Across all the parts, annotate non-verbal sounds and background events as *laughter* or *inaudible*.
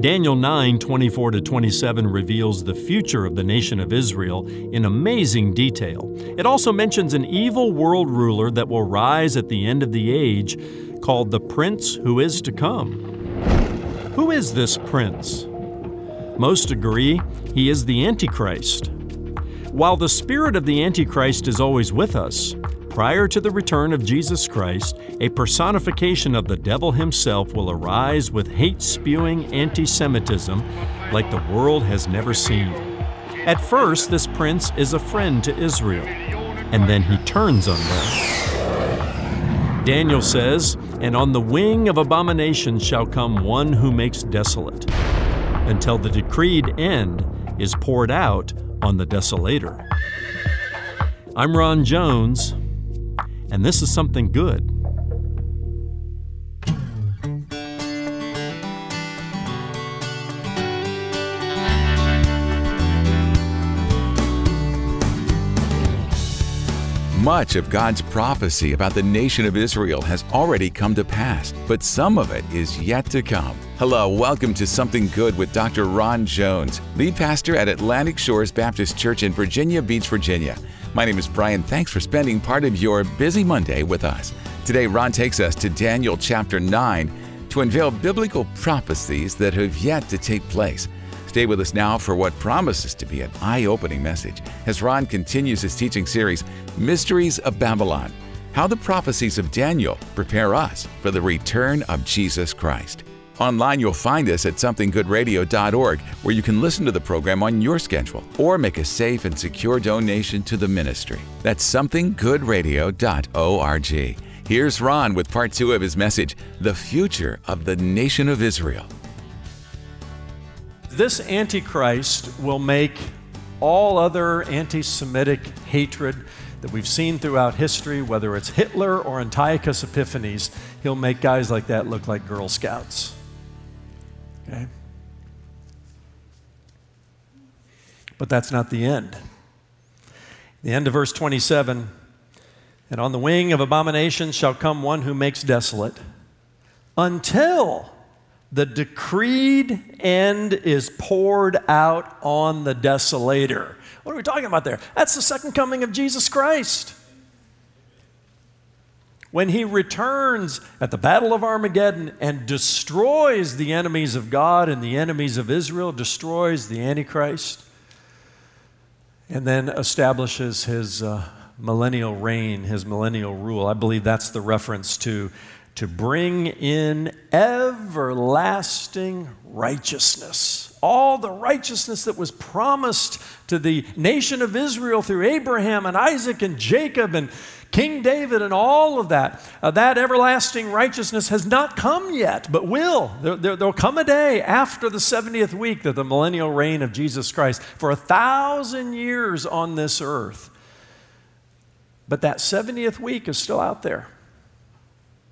Daniel 9 24 to 27 reveals the future of the nation of Israel in amazing detail. It also mentions an evil world ruler that will rise at the end of the age called the Prince who is to come. Who is this Prince? Most agree he is the Antichrist. While the spirit of the Antichrist is always with us, prior to the return of Jesus Christ, a personification of the devil himself will arise with hate spewing anti Semitism like the world has never seen. At first, this prince is a friend to Israel, and then he turns on them. Daniel says, And on the wing of abomination shall come one who makes desolate until the decreed end is poured out on the desolator. I'm Ron Jones, and this is something good. Much of God's prophecy about the nation of Israel has already come to pass, but some of it is yet to come. Hello, welcome to Something Good with Dr. Ron Jones, lead pastor at Atlantic Shores Baptist Church in Virginia Beach, Virginia. My name is Brian. Thanks for spending part of your busy Monday with us. Today, Ron takes us to Daniel chapter 9 to unveil biblical prophecies that have yet to take place. Stay with us now for what promises to be an eye opening message as Ron continues his teaching series, Mysteries of Babylon How the Prophecies of Daniel Prepare Us for the Return of Jesus Christ. Online, you'll find us at somethinggoodradio.org, where you can listen to the program on your schedule or make a safe and secure donation to the ministry. That's somethinggoodradio.org. Here's Ron with part two of his message The Future of the Nation of Israel. This Antichrist will make all other anti Semitic hatred that we've seen throughout history, whether it's Hitler or Antiochus Epiphanes, he'll make guys like that look like Girl Scouts. Okay? But that's not the end. The end of verse 27 And on the wing of abomination shall come one who makes desolate until the decreed end is poured out on the desolator. What are we talking about there? That's the second coming of Jesus Christ. When he returns at the Battle of Armageddon and destroys the enemies of God and the enemies of Israel, destroys the Antichrist, and then establishes his uh, millennial reign, his millennial rule. I believe that's the reference to to bring in everlasting righteousness. All the righteousness that was promised to the nation of Israel through Abraham and Isaac and Jacob and King David and all of that. Uh, that everlasting righteousness has not come yet, but will. There, there, there'll come a day after the 70th week that the millennial reign of Jesus Christ for a thousand years on this earth. But that 70th week is still out there.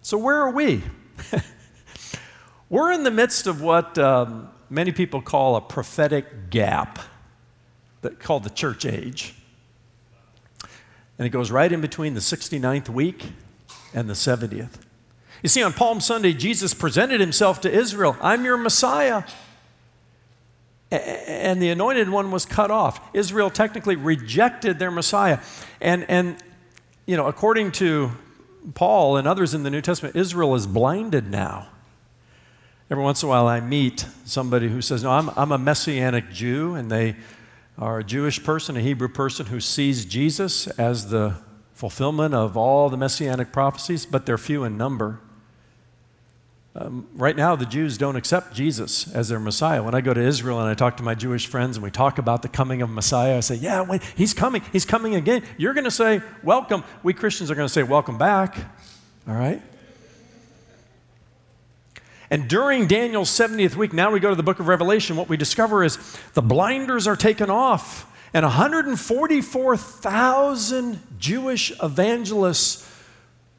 So, where are we? *laughs* We're in the midst of what um, many people call a prophetic gap, that, called the church age. And it goes right in between the 69th week and the 70th. You see, on Palm Sunday, Jesus presented himself to Israel I'm your Messiah. And the anointed one was cut off. Israel technically rejected their Messiah. And, and you know, according to Paul and others in the New Testament, Israel is blinded now. Every once in a while, I meet somebody who says, No, I'm, I'm a Messianic Jew, and they are a Jewish person, a Hebrew person who sees Jesus as the fulfillment of all the Messianic prophecies, but they're few in number. Um, right now, the Jews don't accept Jesus as their Messiah. When I go to Israel and I talk to my Jewish friends and we talk about the coming of Messiah, I say, Yeah, wait, he's coming. He's coming again. You're going to say, Welcome. We Christians are going to say, Welcome back. All right? And during Daniel's 70th week, now we go to the book of Revelation, what we discover is the blinders are taken off, and 144,000 Jewish evangelists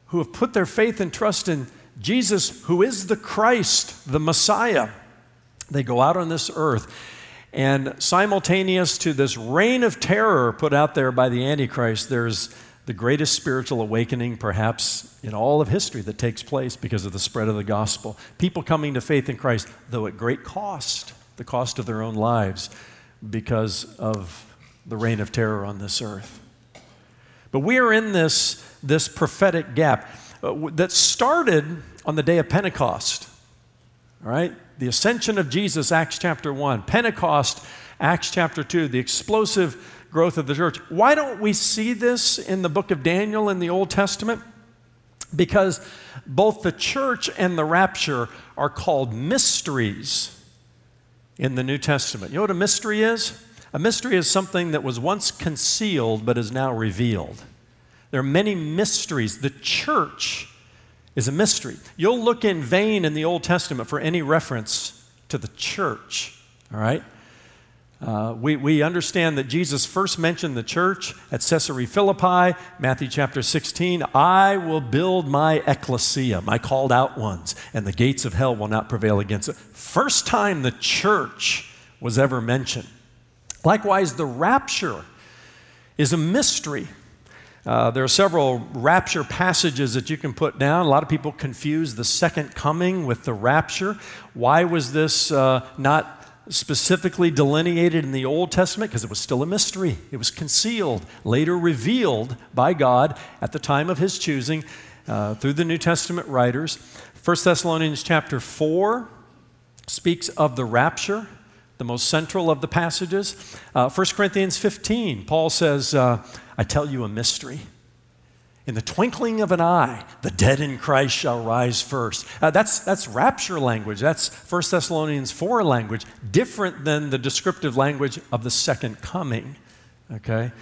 who have put their faith and trust in Jesus, who is the Christ, the Messiah, they go out on this earth. And simultaneous to this reign of terror put out there by the Antichrist, there's the greatest spiritual awakening, perhaps, in all of history that takes place because of the spread of the gospel. People coming to faith in Christ, though at great cost, the cost of their own lives, because of the reign of terror on this earth. But we are in this, this prophetic gap uh, that started on the day of Pentecost. All right? The ascension of Jesus, Acts chapter 1. Pentecost, Acts chapter 2. The explosive growth of the church. Why don't we see this in the book of Daniel in the Old Testament? Because both the church and the rapture are called mysteries in the New Testament. You know what a mystery is? A mystery is something that was once concealed but is now revealed. There are many mysteries. The church is a mystery. You'll look in vain in the Old Testament for any reference to the church, all right? Uh, we, we understand that Jesus first mentioned the church at Caesarea Philippi, Matthew chapter 16. I will build my ecclesia, my called out ones, and the gates of hell will not prevail against it. First time the church was ever mentioned. Likewise, the rapture is a mystery. Uh, there are several rapture passages that you can put down. A lot of people confuse the second coming with the rapture. Why was this uh, not specifically delineated in the Old Testament because it was still a mystery. It was concealed, later revealed by God at the time of his choosing uh, through the New Testament writers. 1 Thessalonians chapter 4 speaks of the rapture, the most central of the passages. Uh, 1 Corinthians 15, Paul says, uh, I tell you a mystery. In the twinkling of an eye, the dead in Christ shall rise first. Uh, that's, that's rapture language. That's 1 Thessalonians 4 language, different than the descriptive language of the second coming. Okay?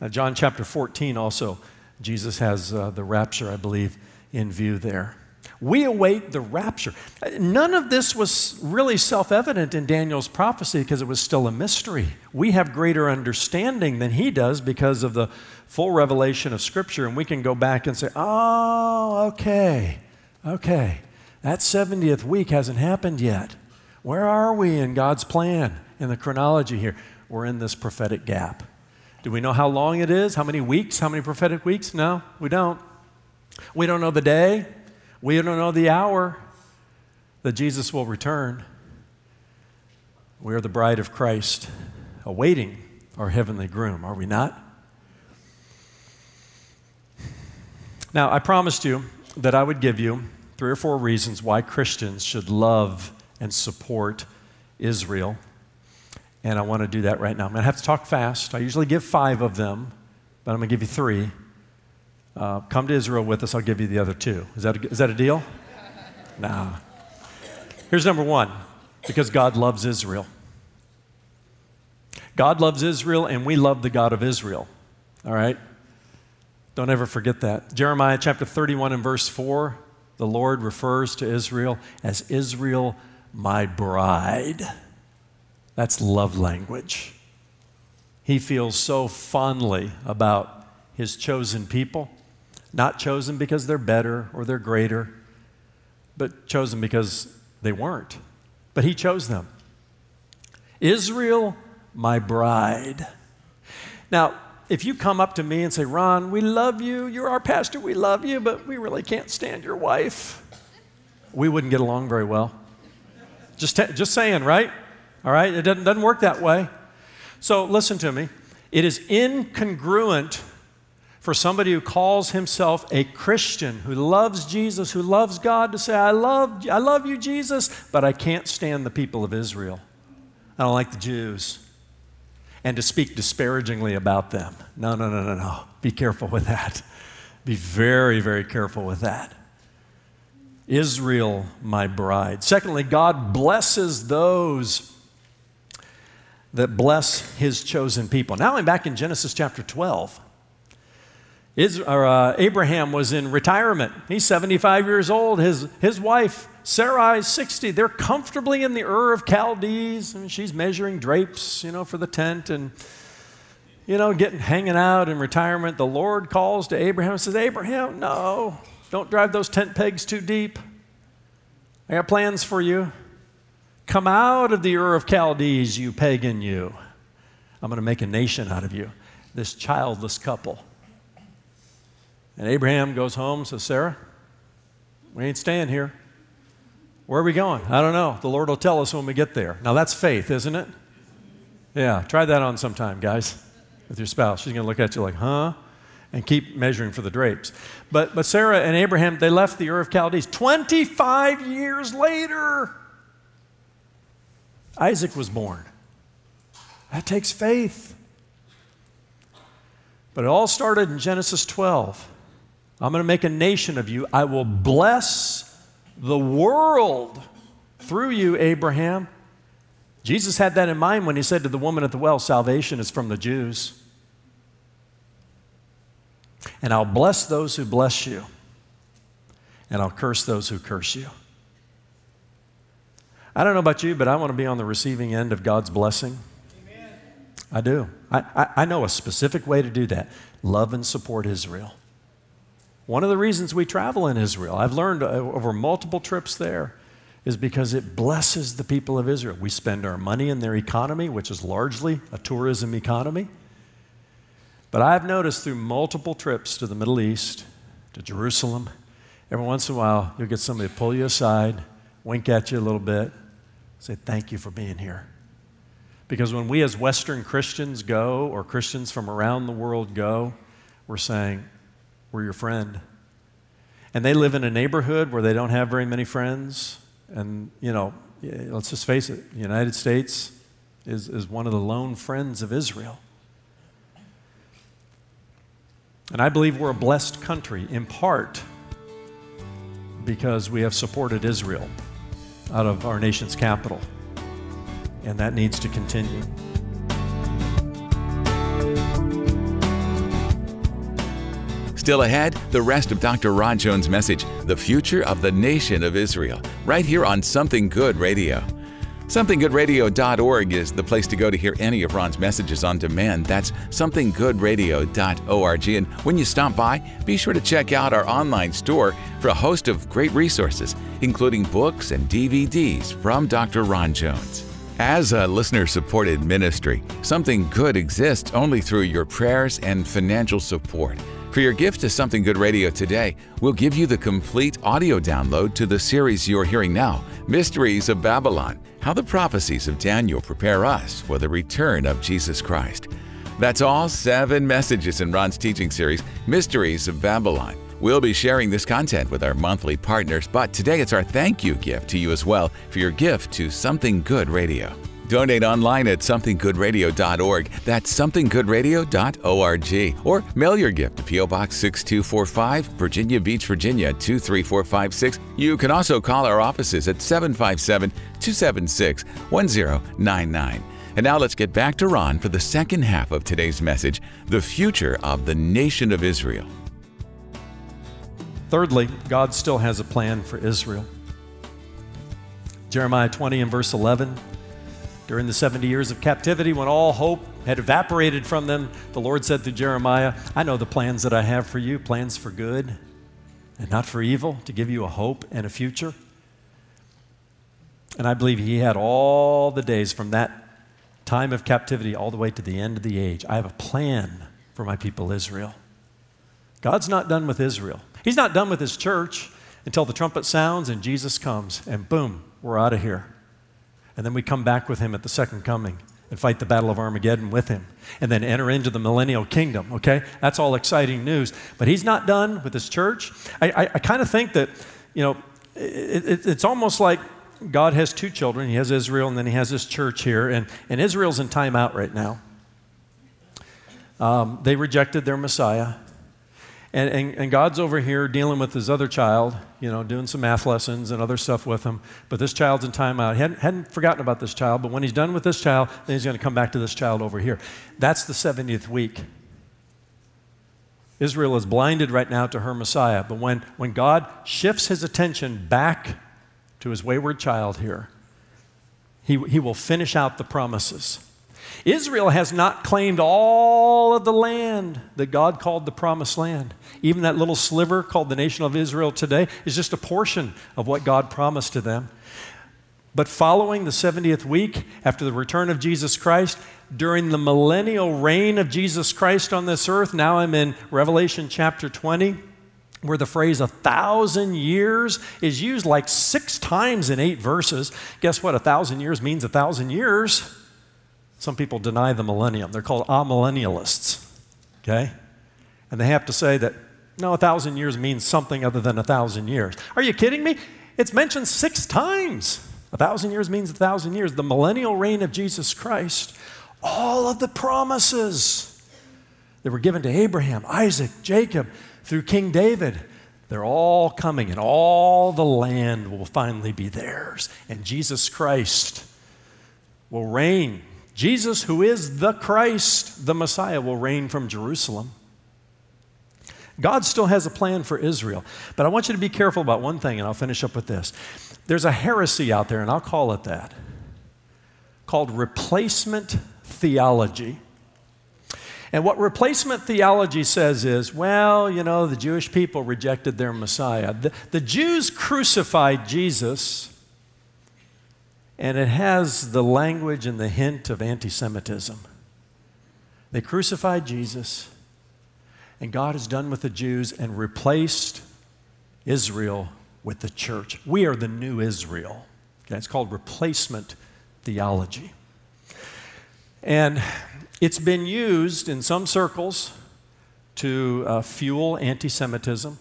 Uh, John chapter 14 also, Jesus has uh, the rapture, I believe, in view there. We await the rapture. None of this was really self evident in Daniel's prophecy because it was still a mystery. We have greater understanding than he does because of the full revelation of Scripture, and we can go back and say, oh, okay, okay, that 70th week hasn't happened yet. Where are we in God's plan, in the chronology here? We're in this prophetic gap. Do we know how long it is? How many weeks? How many prophetic weeks? No, we don't. We don't know the day. We don't know the hour that Jesus will return. We are the bride of Christ, awaiting our heavenly groom, are we not? Now, I promised you that I would give you three or four reasons why Christians should love and support Israel. And I want to do that right now. I'm going to have to talk fast. I usually give five of them, but I'm going to give you three. Uh, come to Israel with us, I'll give you the other two. Is that a, is that a deal? nah. Here's number one because God loves Israel. God loves Israel, and we love the God of Israel. All right? Don't ever forget that. Jeremiah chapter 31 and verse 4, the Lord refers to Israel as Israel, my bride. That's love language. He feels so fondly about his chosen people, not chosen because they're better or they're greater, but chosen because they weren't. But he chose them. Israel, my bride. Now, if you come up to me and say, Ron, we love you, you're our pastor, we love you, but we really can't stand your wife, we wouldn't get along very well. Just, t- just saying, right? All right? It doesn't, doesn't work that way. So listen to me. It is incongruent for somebody who calls himself a Christian, who loves Jesus, who loves God, to say, I love, I love you, Jesus, but I can't stand the people of Israel. I don't like the Jews and to speak disparagingly about them. No, no, no, no, no. Be careful with that. Be very, very careful with that. Israel, my bride. Secondly, God blesses those that bless his chosen people. Now I'm back in Genesis chapter 12. Or, uh, Abraham was in retirement. He's 75 years old. His, his wife Sarai is 60. They're comfortably in the Ur of Chaldees. and she's measuring drapes, you know, for the tent and, you know, getting hanging out in retirement. The Lord calls to Abraham and says, Abraham, no, don't drive those tent pegs too deep. I got plans for you. Come out of the Ur of Chaldees, you pagan, you. I'm going to make a nation out of you. This childless couple. And Abraham goes home, says, Sarah, we ain't staying here. Where are we going? I don't know. The Lord will tell us when we get there. Now that's faith, isn't it? Yeah, try that on sometime, guys, with your spouse. She's going to look at you like, huh? And keep measuring for the drapes. But, but Sarah and Abraham, they left the Ur of Chaldees 25 years later. Isaac was born. That takes faith. But it all started in Genesis 12. I'm going to make a nation of you. I will bless the world through you, Abraham. Jesus had that in mind when he said to the woman at the well, Salvation is from the Jews. And I'll bless those who bless you, and I'll curse those who curse you. I don't know about you, but I want to be on the receiving end of God's blessing. Amen. I do. I, I, I know a specific way to do that love and support Israel. One of the reasons we travel in Israel, I've learned uh, over multiple trips there, is because it blesses the people of Israel. We spend our money in their economy, which is largely a tourism economy. But I've noticed through multiple trips to the Middle East, to Jerusalem, every once in a while you'll get somebody to pull you aside, wink at you a little bit, say, Thank you for being here. Because when we as Western Christians go, or Christians from around the world go, we're saying, We're your friend. And they live in a neighborhood where they don't have very many friends. And, you know, let's just face it, the United States is, is one of the lone friends of Israel. And I believe we're a blessed country in part because we have supported Israel out of our nation's capital. And that needs to continue. Still ahead, the rest of Dr. Ron Jones' message, The Future of the Nation of Israel, right here on Something Good Radio. SomethingGoodRadio.org is the place to go to hear any of Ron's messages on demand. That's somethinggoodradio.org. And when you stop by, be sure to check out our online store for a host of great resources, including books and DVDs from Dr. Ron Jones. As a listener supported ministry, Something Good exists only through your prayers and financial support. For your gift to Something Good Radio today, we'll give you the complete audio download to the series you're hearing now Mysteries of Babylon How the Prophecies of Daniel Prepare Us for the Return of Jesus Christ. That's all seven messages in Ron's teaching series, Mysteries of Babylon. We'll be sharing this content with our monthly partners, but today it's our thank you gift to you as well for your gift to Something Good Radio. Donate online at somethinggoodradio.org. That's somethinggoodradio.org. Or mail your gift to P.O. Box 6245, Virginia Beach, Virginia 23456. You can also call our offices at 757 276 1099. And now let's get back to Ron for the second half of today's message The Future of the Nation of Israel. Thirdly, God still has a plan for Israel. Jeremiah 20 and verse 11 during the 70 years of captivity, when all hope had evaporated from them, the Lord said to Jeremiah, I know the plans that I have for you, plans for good and not for evil, to give you a hope and a future. And I believe he had all the days from that time of captivity all the way to the end of the age. I have a plan for my people, Israel. God's not done with Israel. He's not done with his church until the trumpet sounds and Jesus comes, and boom, we're out of here. And then we come back with him at the second coming and fight the battle of Armageddon with him and then enter into the millennial kingdom, okay? That's all exciting news. But he's not done with his church. I, I, I kind of think that, you know, it, it, it's almost like God has two children. He has Israel and then he has his church here. And, and Israel's in timeout right now. Um, they rejected their Messiah. And, and, and, God's over here dealing with his other child, you know, doing some math lessons and other stuff with him. But this child's in timeout. He hadn't, hadn't forgotten about this child, but when he's done with this child, then he's going to come back to this child over here. That's the 70th week. Israel is blinded right now to her Messiah. But when, when God shifts his attention back to his wayward child here, he, he will finish out the promises. Israel has not claimed all of the land that God called the promised land. Even that little sliver called the nation of Israel today is just a portion of what God promised to them. But following the 70th week after the return of Jesus Christ, during the millennial reign of Jesus Christ on this earth, now I'm in Revelation chapter 20, where the phrase a thousand years is used like six times in eight verses. Guess what? A thousand years means a thousand years. Some people deny the millennium. They're called amillennialists, okay? And they have to say that, no, a thousand years means something other than a thousand years. Are you kidding me? It's mentioned six times. A thousand years means a thousand years. The millennial reign of Jesus Christ, all of the promises that were given to Abraham, Isaac, Jacob, through King David, they're all coming, and all the land will finally be theirs. And Jesus Christ will reign. Jesus, who is the Christ, the Messiah, will reign from Jerusalem. God still has a plan for Israel. But I want you to be careful about one thing, and I'll finish up with this. There's a heresy out there, and I'll call it that, called replacement theology. And what replacement theology says is, well, you know, the Jewish people rejected their Messiah. The, the Jews crucified Jesus, and it has the language and the hint of anti Semitism. They crucified Jesus, and God is done with the Jews and replaced Israel with the church. We are the new Israel. Okay? It's called replacement theology. And it's been used in some circles to uh, fuel anti Semitism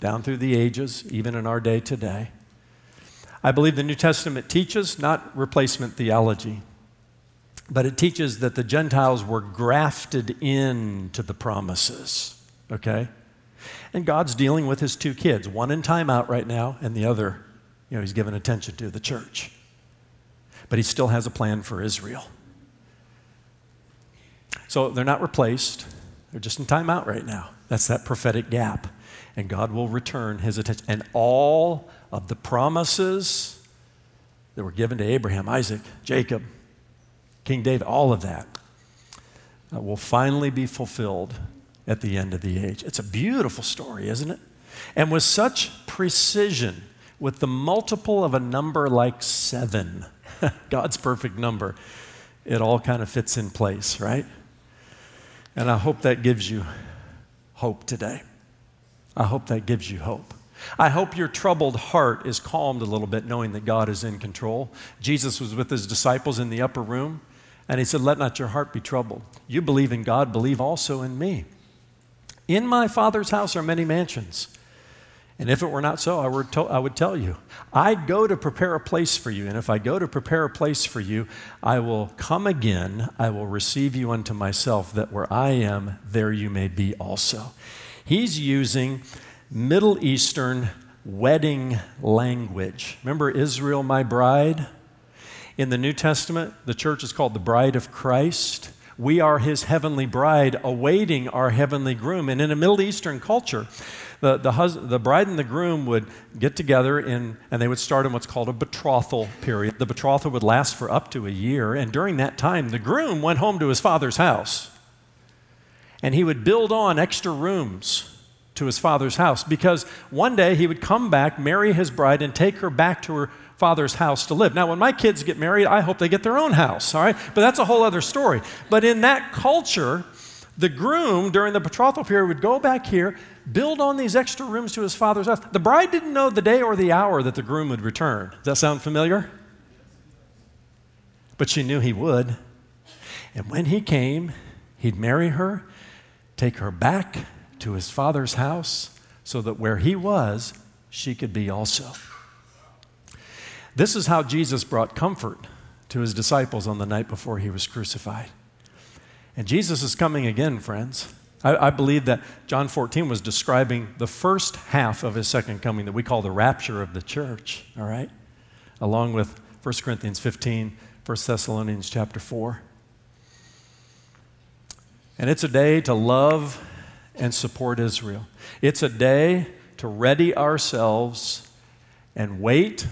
down through the ages, even in our day today. I believe the New Testament teaches not replacement theology, but it teaches that the Gentiles were grafted into the promises, okay? And God's dealing with his two kids, one in timeout right now, and the other, you know, he's given attention to the church. But he still has a plan for Israel. So they're not replaced, they're just in timeout right now. That's that prophetic gap. And God will return his attention. And all of the promises that were given to Abraham, Isaac, Jacob, King David, all of that uh, will finally be fulfilled at the end of the age. It's a beautiful story, isn't it? And with such precision, with the multiple of a number like seven, *laughs* God's perfect number, it all kind of fits in place, right? And I hope that gives you hope today. I hope that gives you hope. I hope your troubled heart is calmed a little bit knowing that God is in control. Jesus was with his disciples in the upper room, and he said, Let not your heart be troubled. You believe in God, believe also in me. In my Father's house are many mansions. And if it were not so, I would, to- I would tell you. I go to prepare a place for you. And if I go to prepare a place for you, I will come again. I will receive you unto myself, that where I am, there you may be also. He's using Middle Eastern wedding language. Remember Israel, my bride? In the New Testament, the church is called the bride of Christ. We are his heavenly bride awaiting our heavenly groom. And in a Middle Eastern culture, the, the, hus- the bride and the groom would get together in, and they would start in what's called a betrothal period. The betrothal would last for up to a year, and during that time, the groom went home to his father's house. And he would build on extra rooms to his father's house because one day he would come back, marry his bride, and take her back to her father's house to live. Now, when my kids get married, I hope they get their own house, all right? But that's a whole other story. But in that culture, the groom during the betrothal period would go back here, build on these extra rooms to his father's house. The bride didn't know the day or the hour that the groom would return. Does that sound familiar? But she knew he would. And when he came, he'd marry her, take her back to his father's house, so that where he was, she could be also. This is how Jesus brought comfort to his disciples on the night before he was crucified. And Jesus is coming again, friends. I, I, believe that John 14 was describing the first half of his second coming that we call the rapture of the church, all right? Along with 1 Corinthians 15, 1 Thessalonians chapter 4. And it's a day to love and support Israel. It's a day to ready ourselves and wait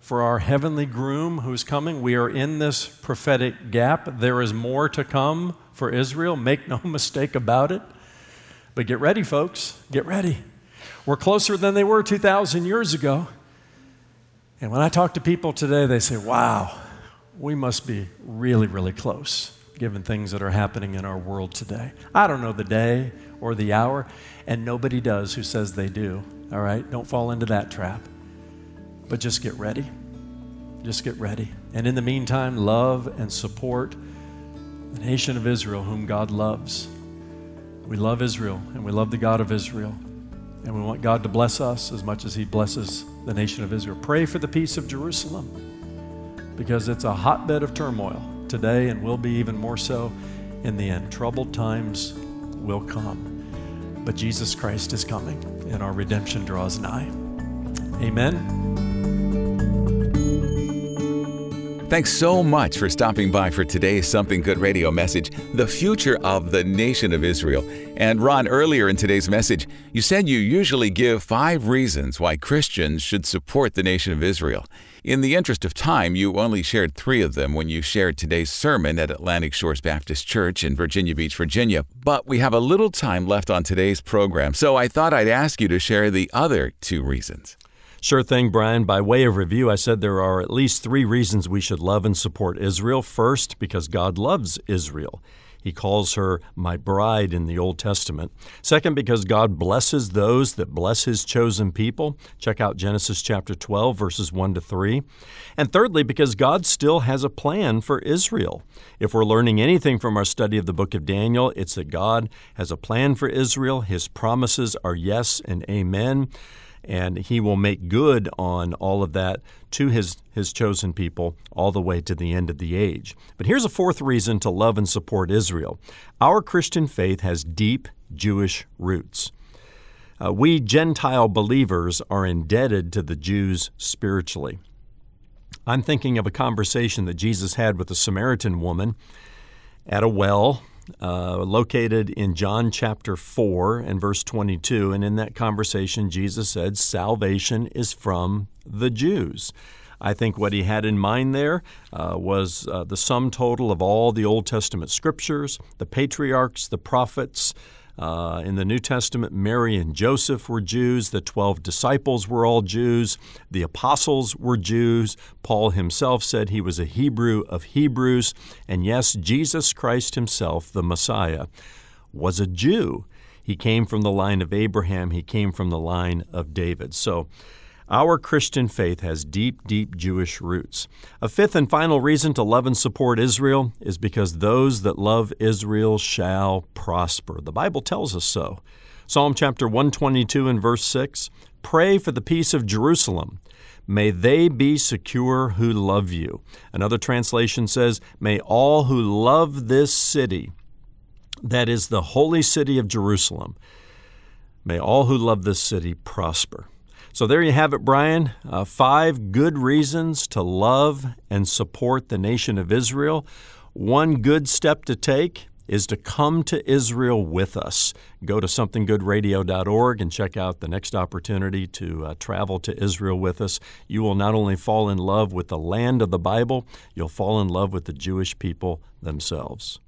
for our heavenly groom who's coming. We are in this prophetic gap. There is more to come for Israel. Make no *laughs* mistake about it. But get ready, folks. Get ready. We're closer than they were 2,000 years ago. And when I talk to people today, they say, wow, we must be really, really close given things that are happening in our world today. I don't know the day or the hour, and nobody does who says they do. All right? Don't fall into that trap. But just get ready. Just get ready. And in the meantime, love and support the nation of Israel, whom God loves. We love Israel, and we love the God of Israel. And we want God to bless us as much as He blesses the nation of Israel. Pray for the peace of Jerusalem because it's a hotbed of turmoil today and will be even more so in the end. Troubled times will come. But Jesus Christ is coming, and our redemption draws nigh. Amen. Thanks so much for stopping by for today's Something Good radio message, The Future of the Nation of Israel. And Ron, earlier in today's message, you said you usually give five reasons why Christians should support the nation of Israel. In the interest of time, you only shared three of them when you shared today's sermon at Atlantic Shores Baptist Church in Virginia Beach, Virginia. But we have a little time left on today's program, so I thought I'd ask you to share the other two reasons. Sure thing, Brian. By way of review, I said there are at least three reasons we should love and support Israel. First, because God loves Israel. He calls her my bride in the Old Testament. Second, because God blesses those that bless his chosen people. Check out Genesis chapter 12, verses 1 to 3. And thirdly, because God still has a plan for Israel. If we're learning anything from our study of the book of Daniel, it's that God has a plan for Israel. His promises are yes and amen and he will make good on all of that to his, his chosen people all the way to the end of the age. But here's a fourth reason to love and support Israel our Christian faith has deep Jewish roots. Uh, we Gentile believers are indebted to the Jews spiritually. I'm thinking of a conversation that Jesus had with a Samaritan woman at a well uh, located in John chapter 4 and verse 22. And in that conversation, Jesus said, Salvation is from the Jews. I think what he had in mind there uh, was uh, the sum total of all the Old Testament scriptures, the patriarchs, the prophets, uh, in the New Testament, Mary and Joseph were Jews. The 12 disciples were all Jews. The apostles were Jews. Paul himself said he was a Hebrew of Hebrews. And yes, Jesus Christ himself, the Messiah, was a Jew. He came from the line of Abraham, he came from the line of David. So, our Christian faith has deep, deep Jewish roots. A fifth and final reason to love and support Israel is because those that love Israel shall prosper. The Bible tells us so. Psalm chapter 122 and verse 6 Pray for the peace of Jerusalem. May they be secure who love you. Another translation says, May all who love this city, that is the holy city of Jerusalem, may all who love this city prosper. So there you have it, Brian. Uh, five good reasons to love and support the nation of Israel. One good step to take is to come to Israel with us. Go to somethinggoodradio.org and check out the next opportunity to uh, travel to Israel with us. You will not only fall in love with the land of the Bible, you'll fall in love with the Jewish people themselves.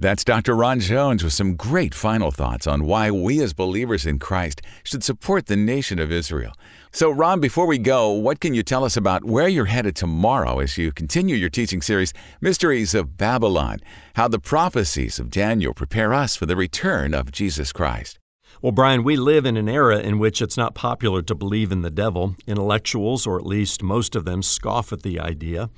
That's Dr. Ron Jones with some great final thoughts on why we as believers in Christ should support the nation of Israel. So, Ron, before we go, what can you tell us about where you're headed tomorrow as you continue your teaching series, Mysteries of Babylon, how the prophecies of Daniel prepare us for the return of Jesus Christ? Well, Brian, we live in an era in which it's not popular to believe in the devil. Intellectuals, or at least most of them, scoff at the idea.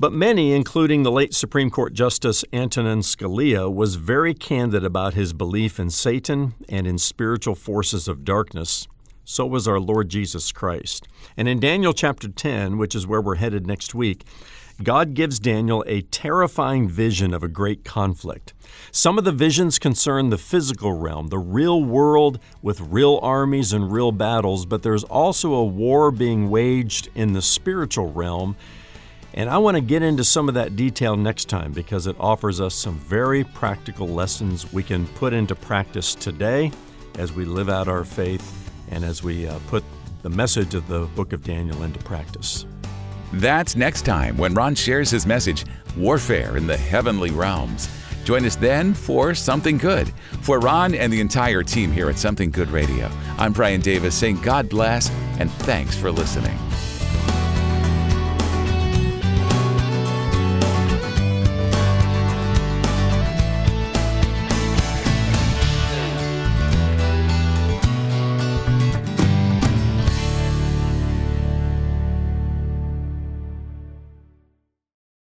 But many, including the late Supreme Court Justice Antonin Scalia, was very candid about his belief in Satan and in spiritual forces of darkness. So was our Lord Jesus Christ. And in Daniel chapter 10, which is where we're headed next week, God gives Daniel a terrifying vision of a great conflict. Some of the visions concern the physical realm, the real world with real armies and real battles, but there's also a war being waged in the spiritual realm and I want to get into some of that detail next time because it offers us some very practical lessons we can put into practice today as we live out our faith and as we uh, put the message of the book of Daniel into practice. That's next time when Ron shares his message Warfare in the Heavenly Realms. Join us then for Something Good. For Ron and the entire team here at Something Good Radio, I'm Brian Davis saying God bless and thanks for listening.